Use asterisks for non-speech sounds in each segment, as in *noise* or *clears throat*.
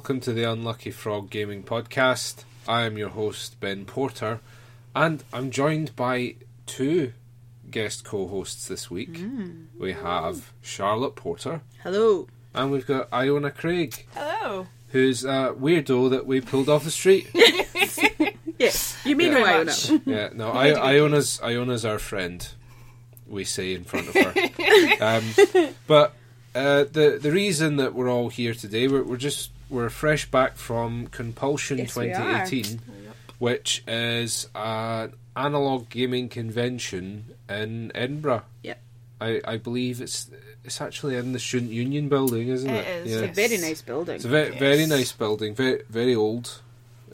welcome to the Unlucky Frog Gaming Podcast. I am your host, Ben Porter, and I'm joined by two guest co hosts this week. Hmm. We have Charlotte Porter, Hello. and we've got Iona Craig, Hello. who's a weirdo that we pulled off the street. *laughs* Yes, you mean Yeah. Iona. Yeah, no, I, Iona's Iona's our friend. We say in front of her. *laughs* um, but uh, the the reason that we're all here today, we're, we're just we're fresh back from Conpulsion Yes, 2018, which is an analog gaming convention in Edinburgh. Yep. I, I believe it's it's actually in the Student Union building, isn't it? It is, Yeah. It's a very nice building. It's a very, very nice building, very very old.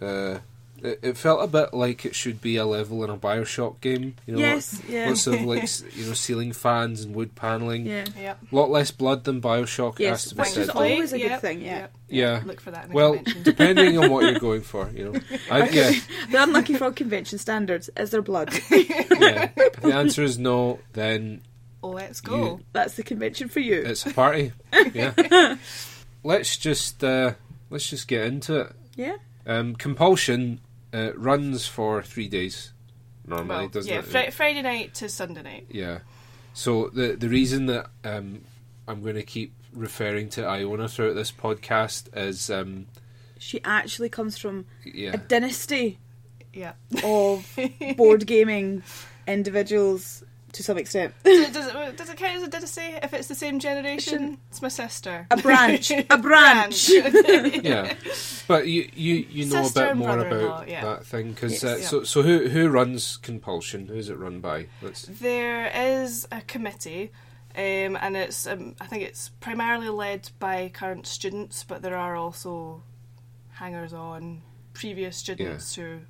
Uh, it, it felt a bit like it should be a level in a Bioshock game. You know, yes, yeah. lots of like *laughs* you know ceiling fans and wood paneling. yeah. Yep. A lot less blood than Bioshock. has to be which is said. all- always a good Yep, thing, yeah. yep, Yeah. Look for that in Well, convention. depending on what you're *laughs* going for, you know. *laughs* I, yeah, The Unlucky Frog Convention standards is there blood. yeah. If the answer is no, then Oh Let's go. That's the convention for you. it's a party. Yeah. let's just uh, let's just get into it. yeah. Um, Conpulsion uh, runs for three days normally, Well, doesn't yeah, it? Fri- Friday night to Sunday night. Yeah. So the the reason that um, I'm going to keep referring to Iona throughout this podcast is um, She actually comes from a dynasty Yeah. of *laughs* board gaming individuals to some extent. *laughs* does, does it, does it count as a dynasty if it's the same generation? It's my sister. A branch. *laughs* A branch. *laughs* yeah. But you you you know Sister a bit more about yeah. that thing because Yes. uh, Yeah. so so who who runs Conpulsion? Who's it run by? Let's There is a committee, um, and it's um, I think it's primarily led by current students, but there are also hangers on previous students who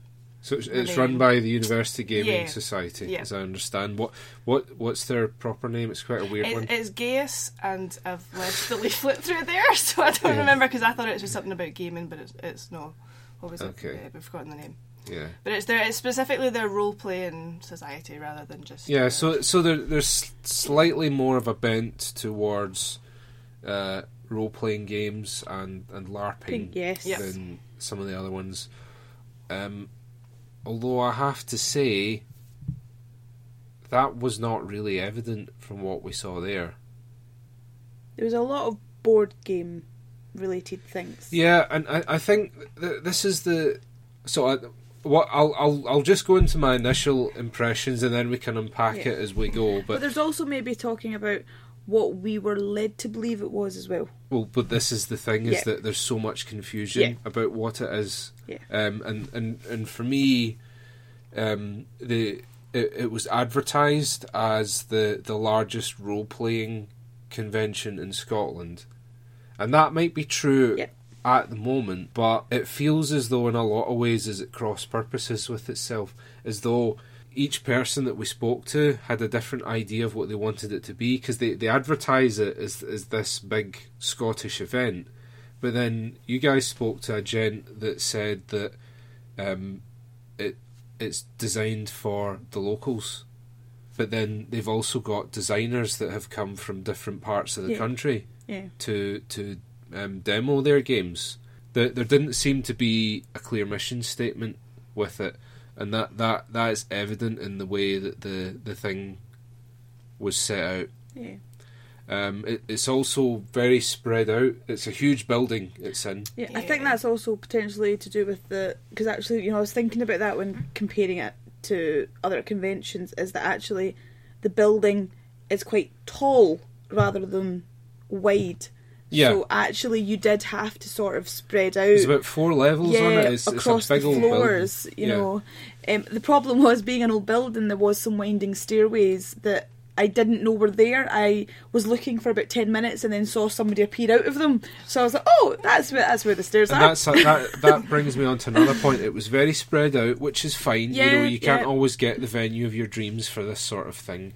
so it's, it's run by the University Gaming Yeah. Society, Yeah. as I understand. What what what's their proper name? It's quite a weird one. It's Gaius, and I've left the *laughs* leaflet through there, *laughs* so I don't Yeah. remember because I thought it was something about gaming, but it's, it's no. What was Okay. it? We've forgotten the name. yeah. But it's their it's specifically their role playing society rather than just Yeah, uh, so so there, there's slightly more of a bent towards uh, role playing games and and LARPing Yes. Yeah. than some of the other ones. Um, although I have to say, that was not really evident from what we saw there. There was a lot of board game related things. Yeah, and I, I think th- this is the so I, what I'll I'll I'll just go into my initial impressions and then we can unpack Yeah. it as we go. But But there's also maybe talking about what we were led to believe it was as well. Well, but this is the thing: is Yeah. that there's so much confusion Yeah. about what it is. Yeah. Um, and and and for me, um, the it, it was advertised as the the largest role playing convention in Scotland, and that might be true. Yeah. At the moment, but it feels as though, in a lot of ways, as it cross purposes with itself, as though each person that we spoke to had a different idea of what they wanted it to be because they, they advertise it as, as this big Scottish event. But then you guys spoke to a gent that said that um, it it's designed for the locals. But then they've also got designers that have come from different parts of the Yeah. country Yeah. to to um, demo their games. There, there didn't seem to be a clear mission statement with it, and that, that, that is evident in the way that the, the thing was set out. Yeah. Um, it, it's also very spread out. It's a huge building it's in. Yeah, I think that's also potentially to do with the because actually, you know, I was thinking about that when comparing it to other conventions. Is that actually the building is quite tall rather than wide. Yeah. So actually, you did have to sort of spread out. There's about four levels yeah, on it. It's, across it's a big the floors, you Yeah. know. Um, the problem was being an old building. There was some winding stairways that I didn't know were there. I was looking for about ten minutes and then saw somebody appear out of them. So I was like, "Oh, that's where that's where the stairs And are." that. That brings me on to another point. It was very spread out, which is fine. Yeah, you know, you can't yeah. always get the venue of your dreams for this sort of thing,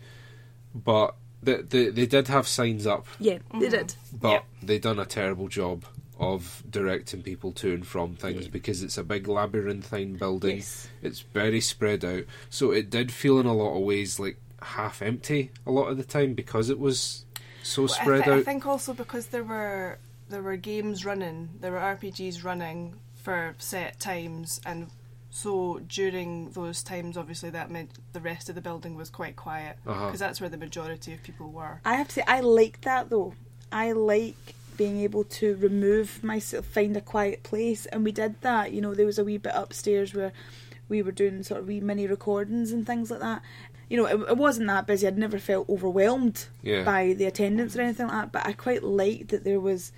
but the, the, they did have signs up, Yeah, they Mhm. did. but Yep. they done a terrible job of directing people to and from things Yeah. because it's a big labyrinthine building. Yes. It's very spread out, so it did feel in a lot of ways like half empty a lot of the time because it was so Well, I, spread out. I think also because there were there were games running, there were RPGs running for set times, and so during those times, obviously that meant the rest of the building was quite quiet because Uh-huh. that's where the majority of people were. I have to say, I like that though. I like being able to remove myself, find a quiet place, and we did that. You know, there was a wee bit upstairs where we were doing sort of wee mini recordings and things like that. You know, it, it wasn't that busy. I'd never felt overwhelmed Yeah. by the attendance or anything like that. But I quite liked that there was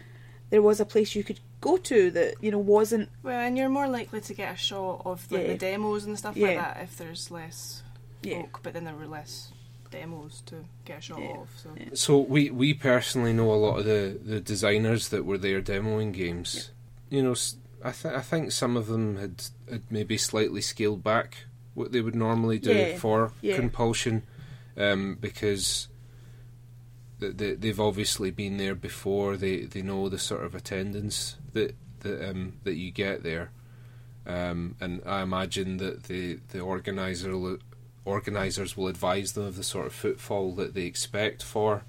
there was a place you could go to that you know wasn't Well, and you're more likely to get a shot of like Yeah. the demos and stuff Yeah. like that if there's less yeah folk, but then there were less demos to get a shot Yeah. of. So Yeah. So we we personally know a lot of the, the designers that were there demoing games. You know, s- I th- I think some of them had, had maybe slightly scaled back what they would normally do Yeah, for yeah. conpulsion, um, because th- they, they've obviously been there before. They they know the sort of attendance that that um, that you get there, um, and I imagine that the the organizer organizers will advise them of the sort of footfall that they expect for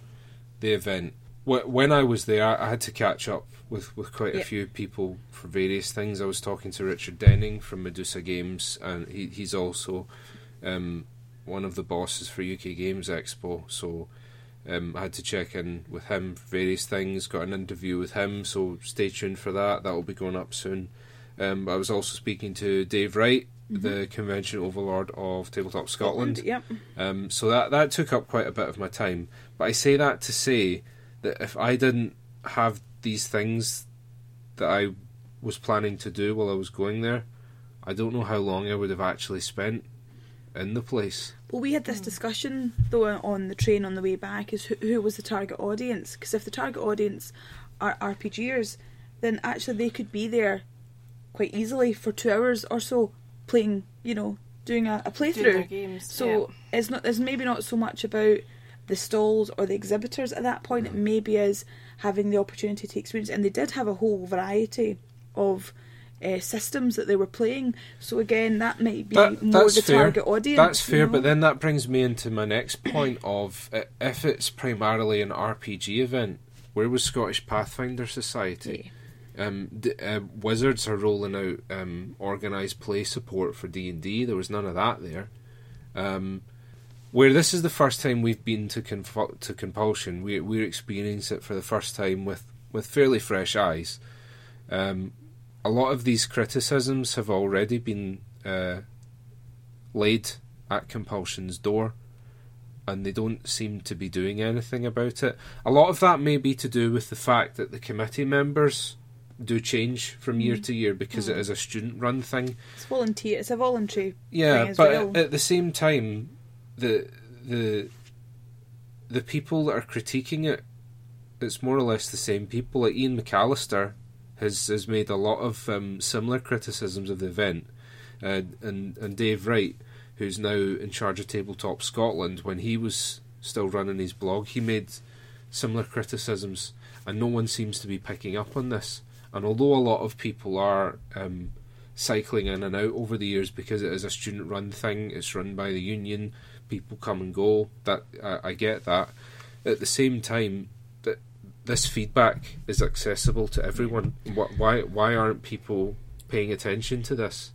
the event. Wh- When I was there, I had to catch up with, with quite a few people for various things. I was talking to Richard Denning from Medusa Games, and he, he's also um, one of the bosses for UK Games Expo. So um, I had to check in with him for various things. Got an interview with him, so stay tuned for that. That will be going up soon. Um, I was also speaking to Dave Wright, the convention overlord of Tabletop Scotland. Yep. Um, so that that took up quite a bit of my time. But I say that to say that if I didn't have these things that I was planning to do while I was going there, I don't know how long I would have actually spent in the place. Well, we had this mm. discussion though on the train on the way back is who, who was the target audience? Because if the target audience are RPGers, then actually they could be there quite easily for two hours or so playing, you know, doing a, a doing their playthrough. games. So it's not. It's maybe not so much about the stalls or the exhibitors at that point. It maybe is having the opportunity to experience. And they did have a whole variety of uh, systems that they were playing. So again, that might be That- more that's the fair. target audience. That's fair, know? but then that brings me into my next point of uh, if it's primarily an RPG event, where was Scottish Pathfinder Society? Um, d- uh, Wizards are rolling out um, organised play support for D and D. There was none of that there. Um, where this is the first time we've been to confu- to conpulsion, we we're experiencing it for the first time with with fairly fresh eyes. Um, a lot of these criticisms have already been uh, laid at conpulsion's door, and they don't seem to be doing anything about it. A lot of that may be to do with the fact that the committee members do change from year to year because it is a student run thing. It's volunteer. It's a voluntary. Yeah, but well. at the same time, the the the people that are critiquing it, it's more or less the same people. Like Ian McAllister has has made a lot of um, similar criticisms of the event, uh, and and Dave Wright, who's now in charge of Tabletop Scotland, when he was still running his blog, he made similar criticisms, and no one seems to be picking up on this. And although a lot of people are um, cycling in and out over the years because it is a student run thing. It's run by the union. People come and go. That I, I get that. At the same time, this feedback is accessible to everyone. Why why aren't people paying attention to this?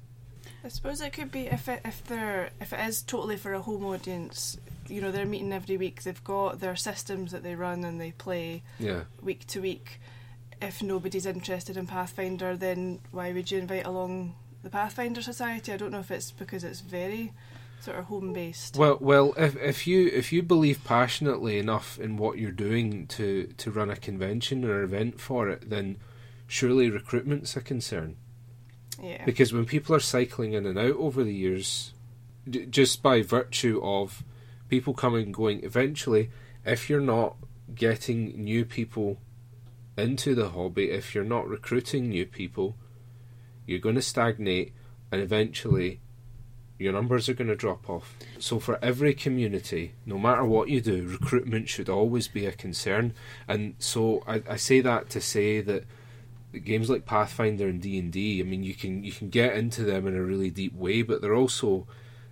I suppose it could be if it if they're if it is totally for a home audience. You know, they're meeting every week. They've got their systems that they run and they play Yeah, week to week. If nobody's interested in Pathfinder, then why would you invite along the Pathfinder Society? I don't know if it's because it's very sort of home based. Well, well, if if you if you believe passionately enough in what you're doing to to run a convention or event for it, then surely recruitment's a concern. Yeah. Because when people are cycling in and out over the years, d- just by virtue of people coming and going, eventually, if you're not getting new people into the hobby, if you're not recruiting new people, you're going to stagnate and eventually your numbers are going to drop off. So, for every community, no matter what you do, recruitment should always be a concern. And so, I, I say that to say that games like Pathfinder and D and I mean, you can you can get into them in a really deep way, but they're also,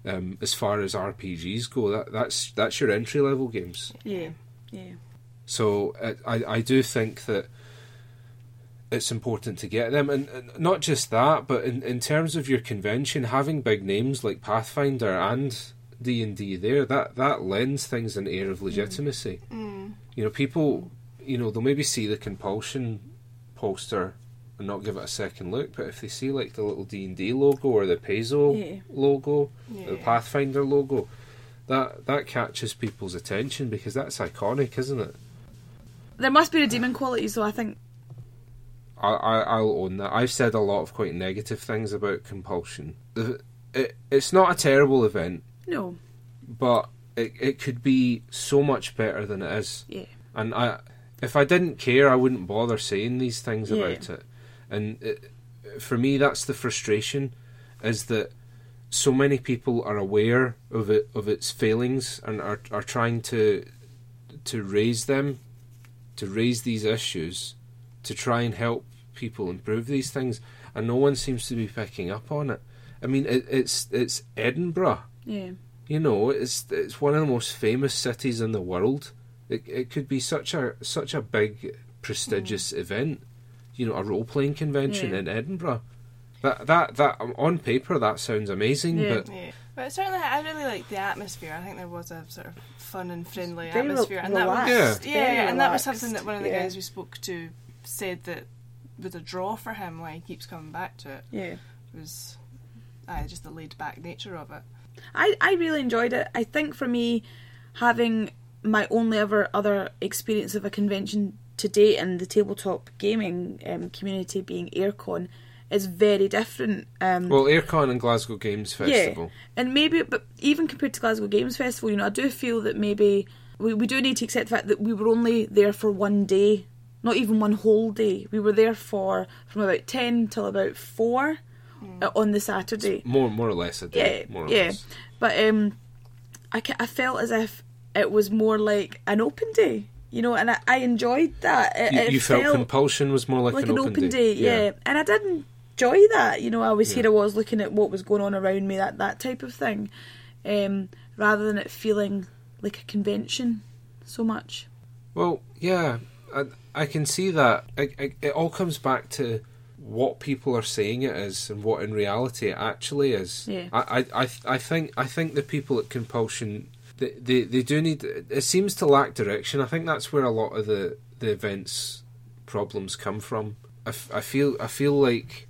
um, as far as RPGs go, that that's that's your entry level games. Yeah, yeah. So uh, I I do think that it's important to get them, and, and not just that, but in, in terms of your convention, having big names like Pathfinder and D and D there, that that lends things an air of legitimacy. Mm. You know, people, you know, they'll maybe see the conpulsion poster and not give it a second look, but if they see like the little D and D logo or the Paizo Yeah. logo, Yeah. the Pathfinder logo, that that catches people's attention because that's iconic, isn't it? There must be redeeming qualities, though. I think. I, I I'll own that. I've said a lot of quite negative things about conpulsion. The, it, it's not a terrible event, No. but it it could be so much better than it is. Yeah. And I, if I didn't care, I wouldn't bother saying these things Yeah. about it. And it, for me, that's the frustration, is that so many people are aware of it of its failings and are are trying to to raise them, to raise these issues, to try and help people improve these things, and no one seems to be picking up on it. I mean, it, it's it's Edinburgh. Yeah. You know, it's it's one of the most famous cities in the world. It it could be such a such a big prestigious mm. event. You know, a role playing convention Yeah. in Edinburgh. That that that on paper that sounds amazing, Yeah. but Yeah, but certainly I really liked the atmosphere. I think there was a sort of fun and friendly atmosphere, and relaxed. that was Yeah. Very and that was something that one of the Yeah. guys we spoke to said that was a draw for him. Why he keeps coming back to it Yeah. was uh, just the laid back nature of it. I, I really enjoyed it. I think for me, having my only ever other experience of a convention to date in the tabletop gaming um, community being Airecon is very different. Um, well, Airecon and Glasgow Games Festival. Yeah, and maybe, but even compared to Glasgow Games Festival, you know, I do feel that maybe we, we do need to accept the fact that we were only there for one day, not even one whole day. We were there for from about ten till about four uh, on the Saturday. More more or less a day. Yeah, more or yeah. less. But um, I, I felt as if it was more like an open day, you know, and I, I enjoyed that. It, You, it you felt, conpulsion was more like, like an, open, day, yeah. And I didn't enjoy that, you know. I was here, I was looking at what was going on around me, that that type of thing, um, rather than it feeling like a convention so much. Well, yeah, I, I can see that. I, I, it all comes back to what people are saying it is and what in reality it actually is. Yeah. I, I, I, I think I think the people at Conpulsion they, they, they do need. It seems to lack direction. I think that's where a lot of the the events problems come from. I, I feel I feel like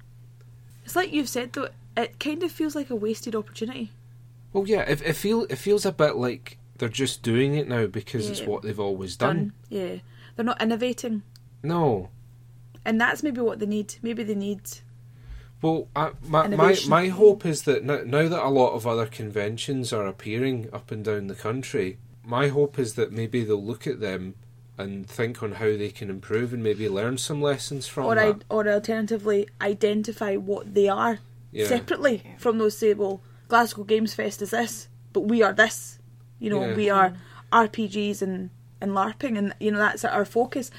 It's like you've said though, it kind of feels like a wasted opportunity. well, yeah, it, it feel it feels a bit like they're just doing it now because it's what they've always done. Yeah, they're not innovating, No, and that's maybe what they need. Maybe they need. Well, I, my, my Innovation. my hope is that now, now that a lot of other conventions are appearing up and down the country, my hope is that maybe they'll look at them and think on how they can improve and maybe learn some lessons from or I, or alternatively identify what they are Yeah. separately Yeah. from those say well Glasgow Games Fest is this but we are this you know Yeah. we are RPGs and and LARPing and you know that's our focus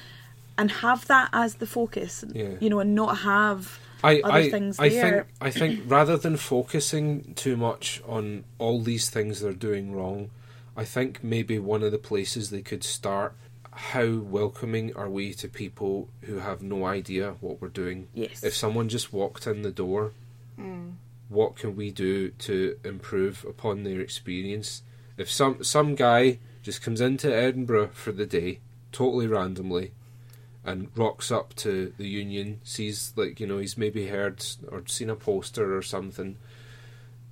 and have that as the focus Yeah. you know and not have I, other I, things I there. think I think *clears throat* rather than focusing too much on all these things they're doing wrong, I think maybe one of the places they could start how welcoming are we to people who have no idea what we're doing? yes If someone just walked in the door, mm. what can we do to improve upon their experience? If some some guy just comes into Edinburgh for the day, totally randomly, and rocks up to the union, sees like you know he's maybe heard or seen a poster or something,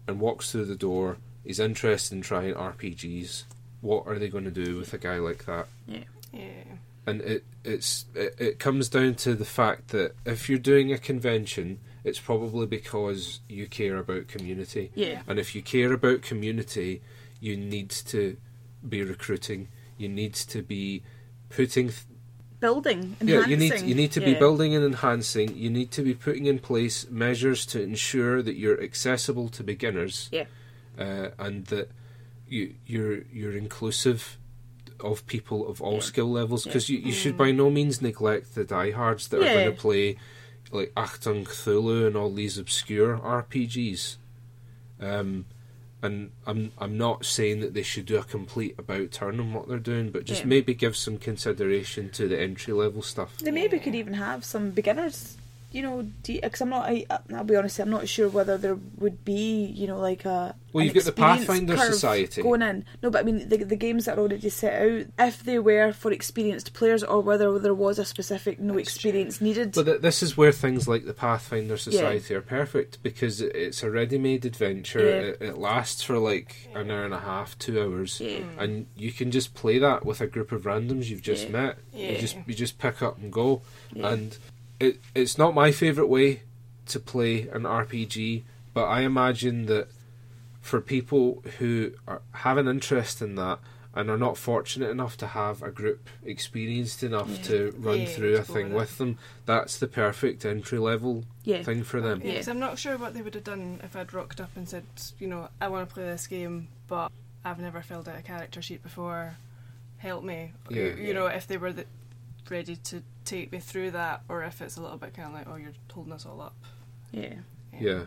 and walks through the door, he's interested in trying RPGs. What are they going to do with a guy like that? Yeah. Yeah. And it it's it, it comes down to the fact that if you're doing a convention, it's probably because you care about community, yeah and if you care about community, you need to be recruiting. You need to be putting th- building yeah. You need you need to be yeah. building and enhancing. You need to be putting in place measures to ensure that you're accessible to beginners. Yeah. uh, and that you you're you're inclusive of people of all Yeah. skill levels Yeah. because you, you should by no means neglect the diehards that are going to play like Achtung Cthulhu and all these obscure RPGs. Um, and I'm I'm not saying that they should do a complete about turn on what they're doing, but just Yeah. maybe give some consideration to the entry level stuff. They maybe Yeah. could even have some beginners, you know, because I'm not. I, I'll be honest, I'm not sure whether there would be, you know, like a. Well, you've got the Pathfinder Society. going in. No, but I mean the the games that are already set out, if they were for experienced players, or whether there was a specific no That's experience needed. But th- this is where things like the Pathfinder Society are perfect because it's a ready-made adventure. Yeah. It, it lasts for like an hour and a half, two hours, yeah, mm. and you can just play that with a group of randoms you've just Yeah. met. Yeah. You just you just pick up and go, yeah. and it it's not my favorite way to play an RPG, but I imagine that for people who are, have an interest in that and are not fortunate enough to have a group experienced enough Yeah. to run Yeah, through a thing with it. them, that's the perfect entry level yeah. thing for them. Yeah, Yeah. 'cause I'm not sure what they would have done if I'd rocked up and said, you know, I want to play this game, but I've never filled out a character sheet before. Help me. Yeah. You, you know, if they were the, ready to take me through that, or if it's a little bit kind of like, oh, you're holding us all up. yeah. Yeah,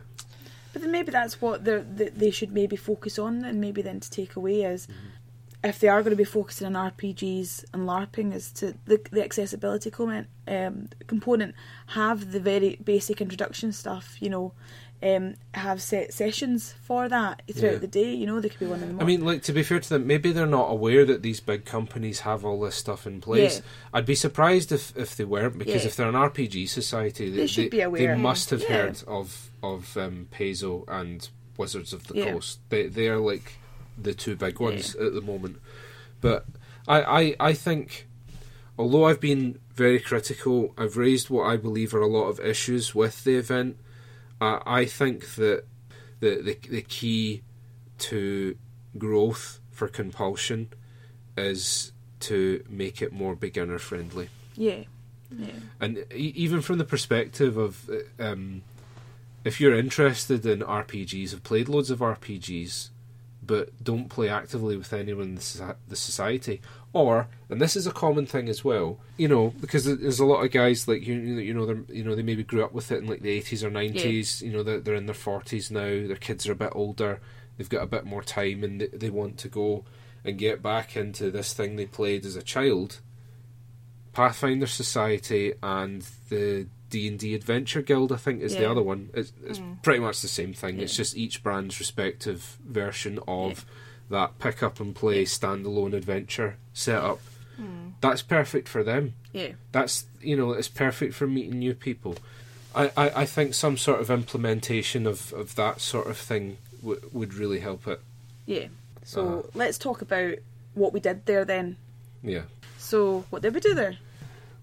But then maybe that's what they're, they they should maybe focus on, and maybe then to take away is Mm-hmm. if they are going to be focusing on RPGs and LARPing, is to the the accessibility comment um, component have the very basic introduction stuff. You know, um, have set sessions for that throughout Yeah. the day. You know, they could be one in the I mean, like to be fair to them, maybe they're not aware that these big companies have all this stuff in place. Yeah. I'd be surprised if, if they weren't, because Yeah. if they're an RPG society, They should be aware. They must have heard of of um, Paizo and Wizards of the. Coast. They they are like the two big ones at the moment. But I, I I think, although I've been very critical, I've raised what I believe are a lot of issues with the event. Uh, I think that the, the the key to growth for conpulsion is to make it more beginner friendly. Yeah, yeah, and even from the perspective of uh, um, if you're interested in RPGs, have played loads of RPGs, but don't play actively with anyone in the society, or and this is a common thing as well, you know, because there's a lot of guys like you, you know, they're, you know, they maybe grew up with it in like the 80s or 90s, you know, they're, they're in their 40s now, their kids are a bit older, they've got a bit more time, and they, they want to go and get back into this thing they played as a child Pathfinder Society and the D and D Adventure Guild, I think, is the other one. It's, it's Mm. pretty much the same thing. It's just each brand's respective version of that pick up and play standalone adventure setup. Hmm. That's perfect for them. yeah, That's you know, it's perfect for meeting new people. I, I, I think some sort of implementation of, of that sort of thing w- would really help it. yeah. So Uh-huh. let's talk about what we did there then. Yeah. So what did we do there?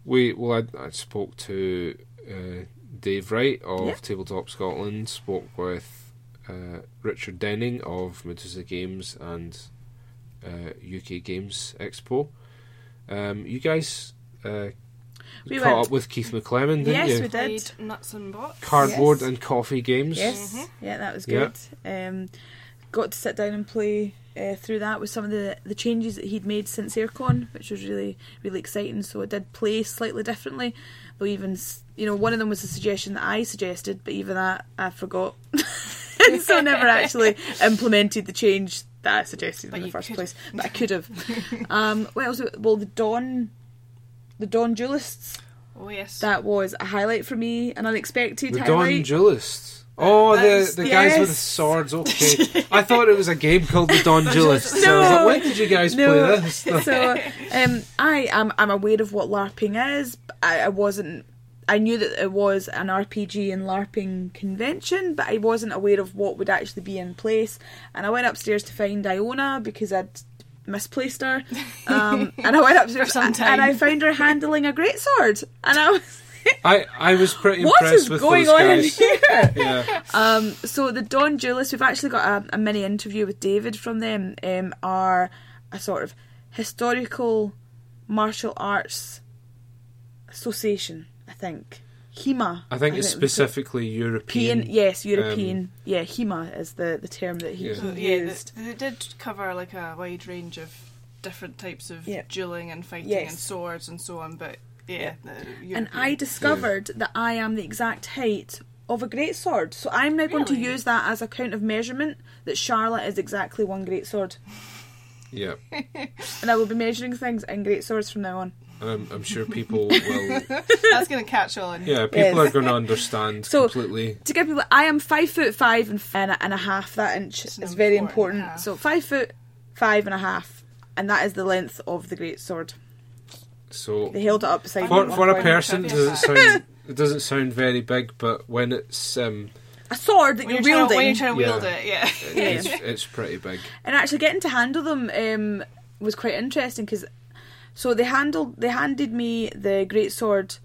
We well, I, I spoke to uh, Dave Wright of Yeah. Tabletop Scotland. Spoke with uh, Richard Denning of Medusa Games and uh, UK Games Expo. Um, you guys uh, We caught went- up with Keith McClellan, didn't Yes, you? we did. Played nuts and bolts. Cardboard Yes. and coffee games. Yes, Mhm. yeah, that was Yeah. good. Um, got to sit down and play uh, through that with some of the the changes that he'd made since Airecon, which was really really exciting. So it did play slightly differently, though even you know one of them was a suggestion that I suggested, but even that I forgot, *laughs* and *laughs* so never actually implemented the change that I suggested But in the first could. place. But I could have. *laughs* um, what else? Well, the Dawn, the Dawn Duelists. Oh yes. That was a highlight for me, an unexpected The highlight. Dawn Duelists. Oh, the That's- the guys with the swords. *laughs* Okay, I thought it was a game called the Dawn Duelists. So I was like, when did you guys No. play this? so um, I am I'm aware of what LARPing is. But I, I wasn't. I knew that it was an RPG and LARPing convention, but I wasn't aware of what would actually be in place. And I went upstairs to find Iona because I'd misplaced her. Um, *laughs* and I went upstairs For some and. I found her handling a greatsword. And I was *laughs* I I was pretty what impressed with going those on in guys. here? *laughs* Yeah. Um, so the Dawn Duelists, we've actually got a, a mini interview with David from them. Um, are a sort of historical martial arts association, I think. HEMA. I think it's it was specifically European. European. Yes, um, European. yeah, HEMA is the, the term that he, Yeah. he So, yeah, used. they, they did cover like a wide range of different types of Yeah. dueling and fighting Yes. and swords and so on. But yeah, Yeah. and I discovered that I am the exact height of a great sword. So I'm now going to use that as a count of measurement that Charlotte is exactly one great sword. Yeah, *laughs* And I will be measuring things in great swords from now on. Um, I'm sure people *laughs* will. That's going to catch on. Yeah, people Yes. are going to understand So- completely. To give people, I am five foot five and, and, a, and a half. That inch It's is very important important. So five foot five and a half, and that is the length of the great sword. So They held it up for for a person, does it sound it doesn't sound very big, but when it's um, a sword that When you're, you're, trying, wielding, when you're trying to Yeah. wield it, yeah. it's *laughs* it's pretty big. and actually getting to handle them um, was quite interesting because so they handled they handed me the great sword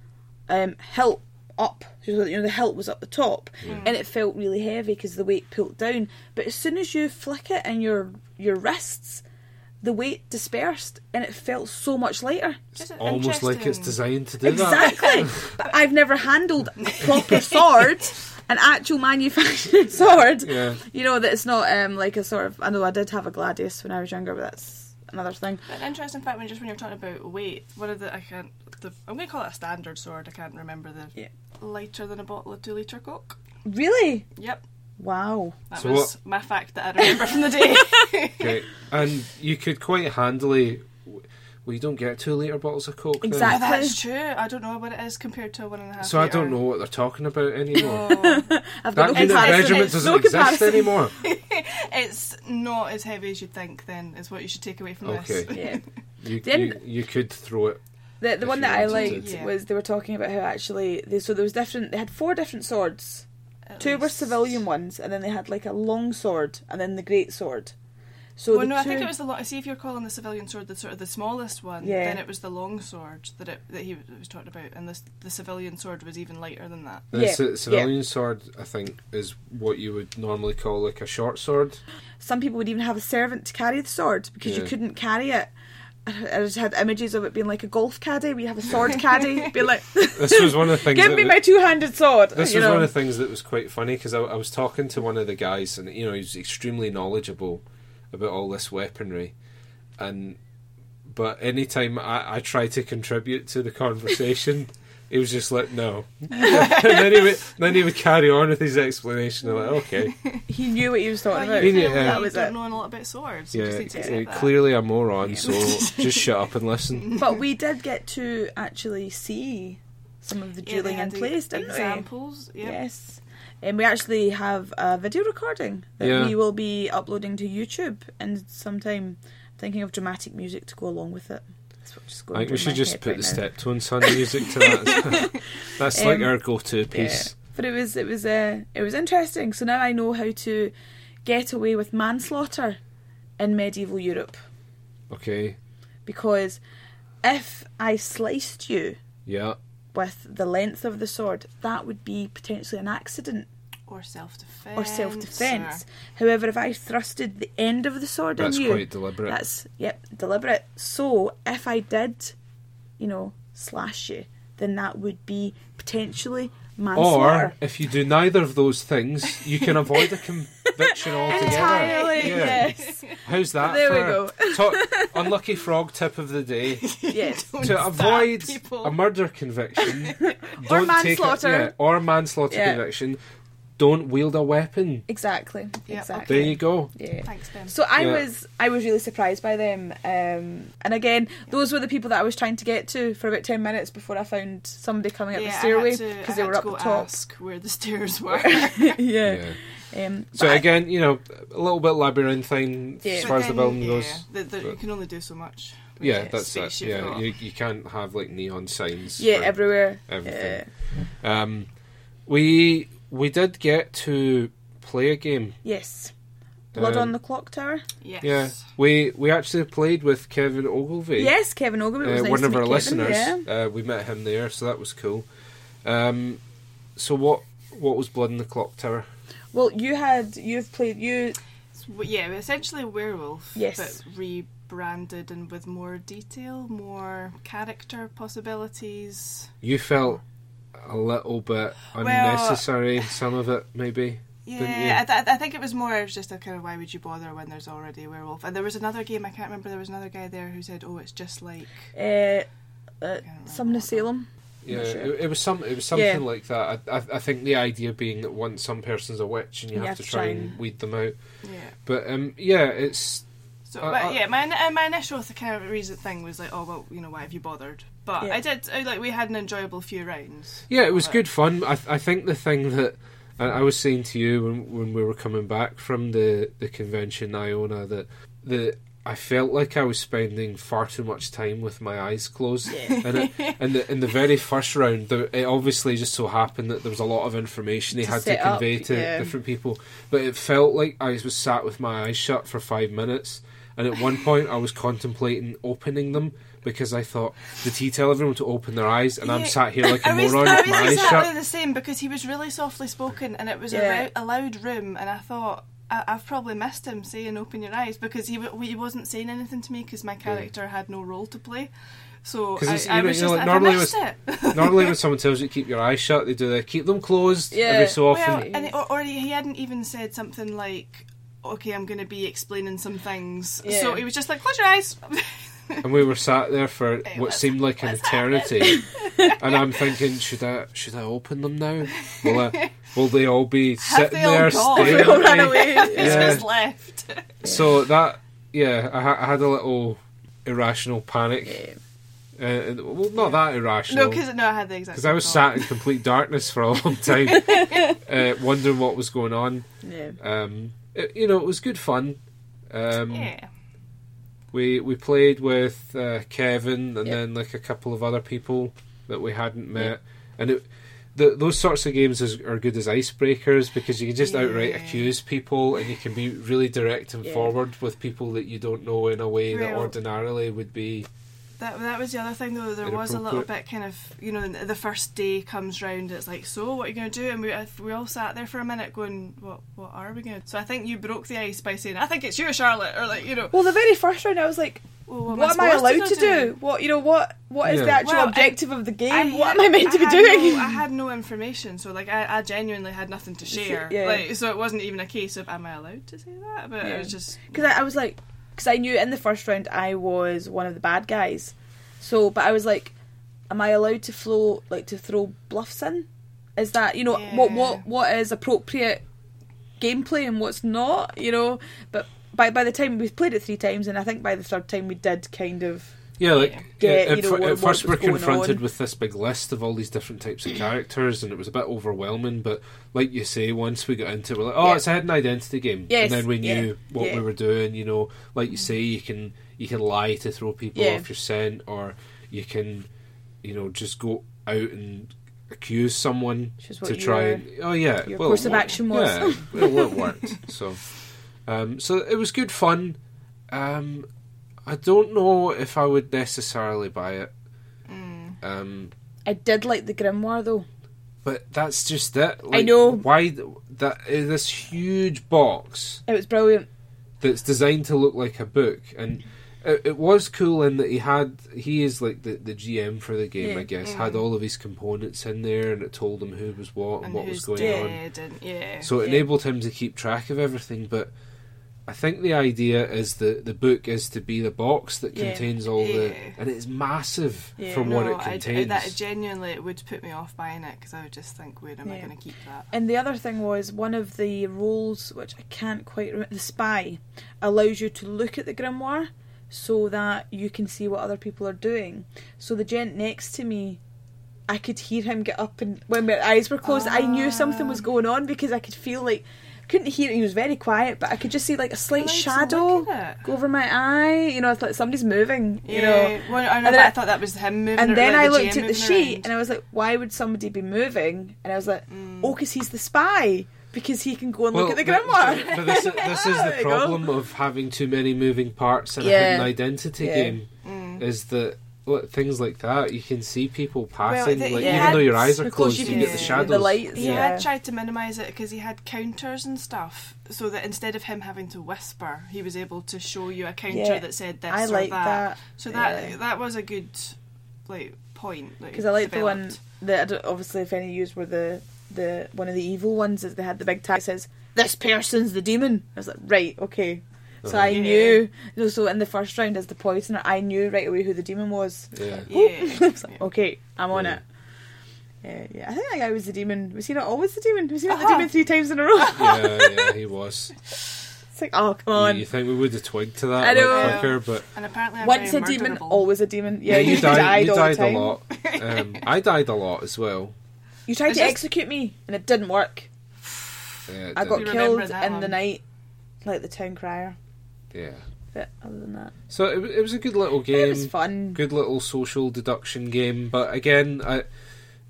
um, hilt up. So you know the hilt was up the top and it felt really heavy because the weight pulled down. But as soon as you flick it in your your wrists the weight dispersed and it felt so much lighter. Just Almost like it's designed to do that. exactly. *laughs* But I've never handled a proper sword an actual manufactured *laughs* sword. Yeah. you know that it's not um, like a sort of I know I did have a gladius when I was younger but that's another thing An interesting fact when just when you're talking about weight, one of the I can't the I'm going to call it a standard sword. I can't remember the Yeah. lighter than a bottle of two liter coke. really Yep, wow that So was my fact that I remember from the day. *laughs* Okay, and you could quite handily. Well, you don't get two liter bottles of coke. then. Exactly. that's true. I don't know what it is compared to a one and a half. So I don't know what they're talking about *laughs* anymore. Oh, I've got that no unit comparison. measurement doesn't no exist comparison. anymore. *laughs* it's not as heavy as you'd think. Then is what you should take away from Okay. this. *laughs* Yeah. You, Then- you, you could throw it. The, the If one that I liked. Yeah. was they were talking about how actually they, so there was different they had four different swords. At Two were civilian ones and then they had like a long sword and then the great sword. So Well, no, two, I think it was the. Lo- see, if you're calling the civilian sword the sort of the smallest one, Yeah. then it was the long sword that it that he was talking about, and the the civilian sword was even lighter than that. The Yeah, ci- civilian sword, I think, is what you would normally call like a short sword. some people would even have a servant to carry the sword because you couldn't carry it. I just had images of it being like a golf caddy We have a sword caddy *laughs* being like This was one of the things. Give me was- my two-handed sword. This was know. one of the things that was quite funny because I, I was talking to one of the guys, and you know he's extremely knowledgeable about all this weaponry, and but anytime I, I tried to contribute to the conversation, he was just like, "No," *laughs* and then he would then he would carry on with his explanation. I'm like, "Okay, *laughs* He knew what he was talking Well, about. He knew- clearly yeah. That was don't it. know a lot about swords. You just yeah, need to accept that. clearly a moron, *laughs* so just shut up and listen." But we did get to actually see some of the Yeah, they dueling had in place, didn't examples. we? Yeah. Yes. And we actually have a video recording that Yeah. we will be uploading to YouTube and sometime thinking of dramatic music to go along with it. That's what just I think we should just put right the now. Steptoe and Son music to that. *laughs* That's like Um, our go-to piece. Yeah. But it was it was uh, it was interesting. So now I know how to get away with manslaughter in medieval Europe Okay, because if I sliced you yeah, with the length of the sword, that would be potentially an accident Or self defense. or self defense. However, if I thrusted the end of the sword that's in you, That's quite deliberate. that's yep deliberate. So if I did, you know, slash you, then that would be potentially manslaughter. Or if you do neither of those things, you can avoid a conviction *laughs* altogether. Entirely, Yeah. yes, How's that? There we go. to- unlucky frog tip of the day. *laughs* yes. To avoid people. a murder conviction, *laughs* Or don't take manslaughter. yeah, or manslaughter Yeah. conviction, don't wield a weapon. Exactly. Yep. Exactly. There you go. Yeah. Thanks, Ben. So I Yeah. was I was really surprised by them, um, and again, those were the people that I was trying to get to for about ten minutes before I found somebody coming up yeah, the stairway I had to, because they had were to up go the top. ask where the stairs were. yeah. Yeah. Um, So but I- again, you know, a little bit labyrinthine Yeah. as But far as the then, building yeah, goes. the- the- you can only do so much. Yeah, the that's it. you've Yeah, you, you can't have like neon signs. yeah, everywhere. everything. Yeah. Um, we we did get to play a game. Yes. Blood Um, on the clock tower. Yes. Yeah, we we actually played with Kevin Ogilvy. Yes, Kevin Ogilvy. Was uh, nice one of our Kevin, listeners. Yeah. Uh, we met him there, so that was cool. Um, so what what was Blood in the Clock Tower? Well, you had you've played you. So, yeah, essentially a werewolf. Yes. But rebranded and with more detail, more character possibilities. You felt a little bit unnecessary. some of it, maybe. Didn't? Yeah, I, th- I think it was more just a kind of why would you bother when there's already a werewolf? And there was another game I can't remember. There was another guy there who said, "Oh, it's just like Uh, uh, remember Summon of what Salem. Yeah, sure. it, it was some. It was something Yeah. like that. I, I, I think the idea being that once some person's a witch and you, have, to try and weed them out. Yeah. But um, yeah, it's So, I- but I- yeah, my uh, my initial th- kind of reason thing was like, oh well, you know, why have you bothered? But Yeah. I did I, like we had an enjoyable few rounds. yeah, it was of good fun. I I think the thing that I, I was saying to you when when we were coming back from the the convention, Iona, that the I felt like I was spending far too much time with my eyes closed. Yeah. And it, in the in the very first round, there, it obviously just so happened that there was a lot of information he To had to set up, convey to yeah. different people. But it felt like I was sat with my eyes shut for five minutes, and at one point I was contemplating opening them because I thought, did he tell everyone to open their eyes? And I'm sat here like a I was, moron I with was my eyes exactly shut. the same because he was really softly spoken and it was Yeah. a, rou- a loud room and I thought I, I've probably missed him saying "open your eyes" because he w- he wasn't saying anything to me because my character had no role to play. So 'Cause I, it's- I you know- was know, just like, like, normally I missed it. *laughs* Normally, when someone tells you to keep your eyes shut, they do that. Keep them closed Yeah. every so often. Well, and it, or, or he hadn't even said something like, "Okay, I'm going to be explaining some things." Yeah. So he was just like, "Close your eyes." *laughs* *laughs* and we were sat there for Hey, what what's- seemed like an eternity. and I'm thinking, should I should I open them now? Will I, *laughs* will they all be Have sitting they all there gone? staring We all at ran me? away. Who's Yeah. just left? So that yeah, I, ha- I had a little irrational panic. Yeah. Uh, well, not that irrational. No, irrational. because no, I had the exact. because I was same sat in complete darkness for a *laughs* long time, uh, wondering what was going on. Yeah. Um, it- you know, it was good fun. Um. Yeah. We we played with uh, Kevin and Yep. then like a couple of other people that we hadn't met, and it, the, those sorts of games is, are good as icebreakers because you can just outright accuse people and you can be really direct and Yeah. forward with people that you don't know in a way that ordinarily would be. That that was the other thing though. There was a little bit kind of you know the first day comes round. It's like so what are you going to do? And we we all sat there for a minute going what what are we going to? So I think you broke the ice by saying I think it's you Charlotte or like you know Well, the very first round, I was like, well, what, "What am I allowed to do? What you know? What what is Yeah. the actual Well, I- objective of the game? I what am I meant to be doing?" No, I had no information, so like I, I genuinely had nothing to *laughs* share. Yeah. Like so, it wasn't even a case of am I allowed to say that? But Yeah. it was just Because I, I was like, because I knew in the first round I was one of the bad guys. So, but I was like, am I allowed to flow like to throw bluffs in? Is that you know what what what is appropriate gameplay and what's not? You know, but by by the time we played it three times, and I think by the third time we did kind of Yeah, like Yeah. Get, at, you know, fir- what- at what first was we're confronted on. with this big list of all these different types of characters, and it was a bit overwhelming. But like you say, once we got into it, we're like, oh, Yeah. it's a hidden identity game, Yes, and then we yeah, knew what yeah. we were doing. You know, like you say, you can you can lie to throw people Yeah. off your scent, or you can, you know, just go out and accuse someone to try your- and oh yeah, your well, course of action was. Yeah, well, it worked. So, *laughs* um, so it was good fun. Um, I don't know if I would necessarily buy it. mm, Um, I did like the grimoire though. but that's just it. Like, know. why th- that is this huge box It was brilliant. that's designed to look like a book, and it, it was cool in that he had he is like the, the GM for the game, Yeah. I guess, had all of his components in there, and it told him who was what and, and what was going on. dead and yeah. So it Yeah. enabled him to keep track of everything, but. I think the idea is that the book is to be the box that Yeah. contains all the, and it's massive Yeah. for what it I- I- contains. that genuinely it would put me off buying it because I would just think, where am I going to keep that? And the other thing was one of the roles, which I can't quite remember, the spy allows you to look at the grimoire so that you can see what other people are doing. So the gent next to me, I could hear him get up and when my eyes were closed, I knew something was ah. going on because I could feel like couldn't hear. it. He was very quiet, but I could just see like a slight like shadow look at it. go over my eye. You know, it's like somebody's moving. You yeah, know, well, I, know, And then I, I- thought that was him moving. and then like, I the looked GM at the sheet around. and I was like, why would somebody be moving? And I was like, Mm. oh, because he's the spy. Because he can go and Well, look at the but- grimoire. But, this, is- *laughs* this is the problem of having too many moving parts in a hidden identity Yeah. game. Mm. Is that well, things like that you can see people passing, the- like yeah. even though your eyes are closed, you you, can get the shadows. the lights. He Yeah. had tried to minimise it because he had counters and stuff, so that instead of him having to whisper, he was able to show you a counter Yeah. that said this I or like that. that So that Yeah. that was a good like point. because I like the one that I don't, obviously if any of yous were the the one of the evil ones is they had the big tag that says this person's the demon. I was like right okay. So I Yeah. knew. you know, So in the first round as the poisoner, I knew right away who the demon was. Yeah. *laughs* Yeah. *laughs* I was like, okay, I'm on Yeah. it. Yeah, yeah. I think that guy was the demon. Was he not always the demon? Was he not the Uh-huh. demon three times in a row? *laughs* yeah, yeah, he was. it's like, oh, come on. You think we would have twigged to that I a bit know. quicker, but And apparently, I'm Once a demon, always a demon. Yeah, you, you, died. died you all died the time. a lot. Um, I died a lot as well. You tried It's to just- execute me, and it didn't work. Yeah, it I got didn't. remember killed that in the night, like the town crier. Yeah. But other than that, So it, it was a good little game. it game. was fun. good little social deduction game. But again, I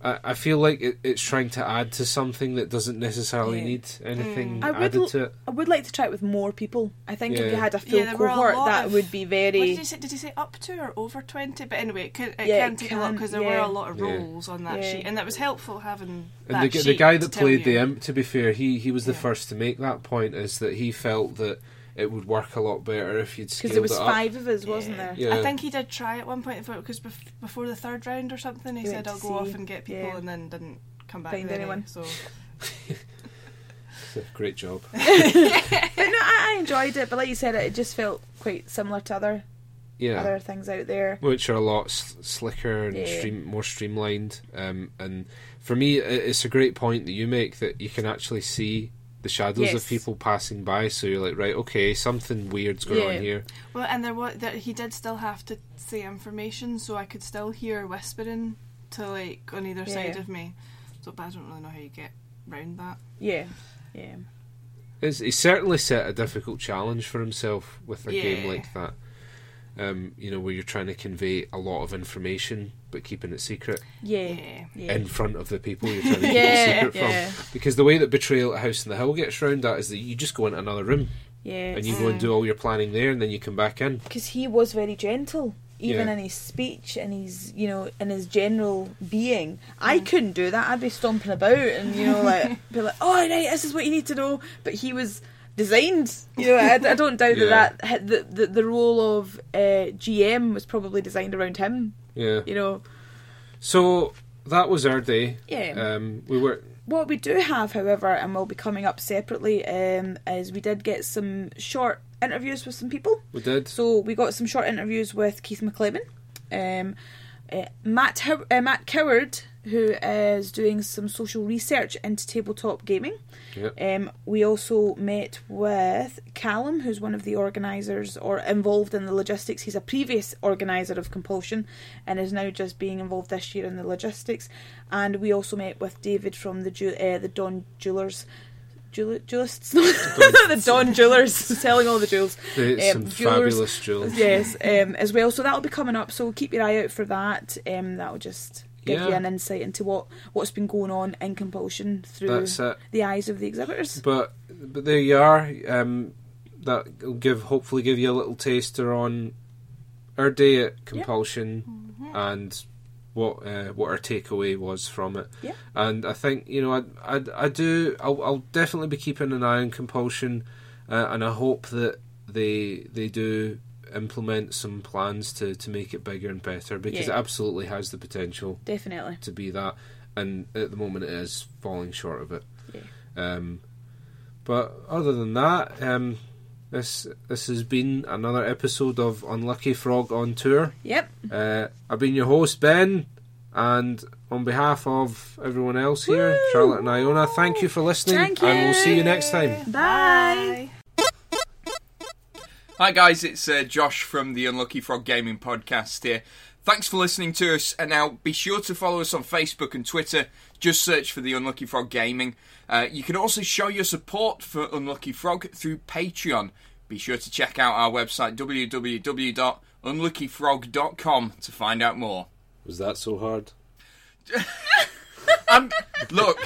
I, I feel like it, it's trying to add to something that doesn't necessarily Yeah. need anything Mm. I would added l- to it. I would like to try it with more people. I think if you had a full Yeah, there were a cohort, that of- would be What did very. you say? Did you say up to or over twenty? But anyway, it, could, it Yeah, can it take a lot because there were a lot of Yeah. roles on that Yeah. sheet, and that was helpful having And that the, g- the guy that played the imp, to be fair, he he was the Yeah. first to make that point. Is that he felt that it would work a lot better if you'd Because scaled there was it up. five of us, wasn't Yeah. there? Yeah. I think he did try at one point because bef- before the third round or something, he He said I'll to go off and get people, yeah. and then didn't come back Find with any, anyone. So *laughs* Great job. *laughs* But no, I, I enjoyed it. But like you said, it, it just felt quite similar to other Yeah. other things out there. which are a lot s- slicker and Yeah. stream, more streamlined. Um, and for me, i- it's a great point that you make that you can actually see the shadows of people passing by. So you're like, right, okay, something weird's going Yeah. on here. well, and there was that he did still have to say information, so I could still hear whispering to like on either side of me. So, but I don't really know how you get round that. Yeah, yeah, It's, he certainly set a difficult challenge for himself with a game like that. Um, you know, where you're trying to convey a lot of information but keeping it secret yeah, Yeah. yeah. in front of the people you're trying to *laughs* keep Yeah, it secret yeah. from. Because the way that Betrayal at House in the Hill gets round that is that you just go into another room yeah. and you go and do all your planning there, and then you come back in. because he was very gentle even Yeah. in his speech and his you know in his general being i couldn't do that i'd be stomping about and you know like be like oh right this is what you need to know but he was designed you know i, I don't doubt Yeah. that that the, the the role of uh, gm was probably designed around him Yeah. you know So that was our day. yeah Um, we were What we do have, however, and will be coming up separately, um, is we did get some short interviews with some people. we did. So we got some short interviews with Keith McClellan, um, uh, Matt How- uh, Matt Coward, who is doing some social research into tabletop gaming. Yep. Um, we also met with Callum, who's one of the organisers or involved in the logistics. He's a previous organiser of Conpulsion and is now just being involved this year in the logistics. And we also met with David from the Ju- uh, the Don Jewelers. Jewel- Jewelists? *laughs* the Don Jewelers selling all the jewels. *laughs* The, Um, some jewelers- fabulous jewels. Yes, um, as well. So that'll be coming up. So keep your eye out for that. Um, that'll just give you an insight into what what's been going on in conpulsion through the eyes of the exhibitors. But but there you are. Um, that will give hopefully give you a little taster on our day at conpulsion and what uh, what our takeaway was from it. Yeah. And I think you know I I, I do I'll, I'll definitely be keeping an eye on conpulsion, uh, and I hope that they they do implement some plans to to make it bigger and better because Yeah. it absolutely has the potential Definitely. to be that, and at the moment it is falling short of it. Yeah. Um, but other than that, um, this this has been another episode of Unlucky Frog on tour. Yep. Uh, I've been your host Ben, and on behalf of everyone else here, Woo! Charlotte and Iona, thank you for listening, Thank and we'll see you next time. Bye. Hi guys, it's uh, Josh from the Unlucky Frog Gaming Podcast here. Thanks for listening to us, and now be sure to follow us on Facebook and Twitter. Just search for the Unlucky Frog Gaming. Uh, you can also show your support for Unlucky Frog through Patreon. Be sure to check out our website www.unluckyfrog.com to find out more. Was that so hard? *laughs* Look.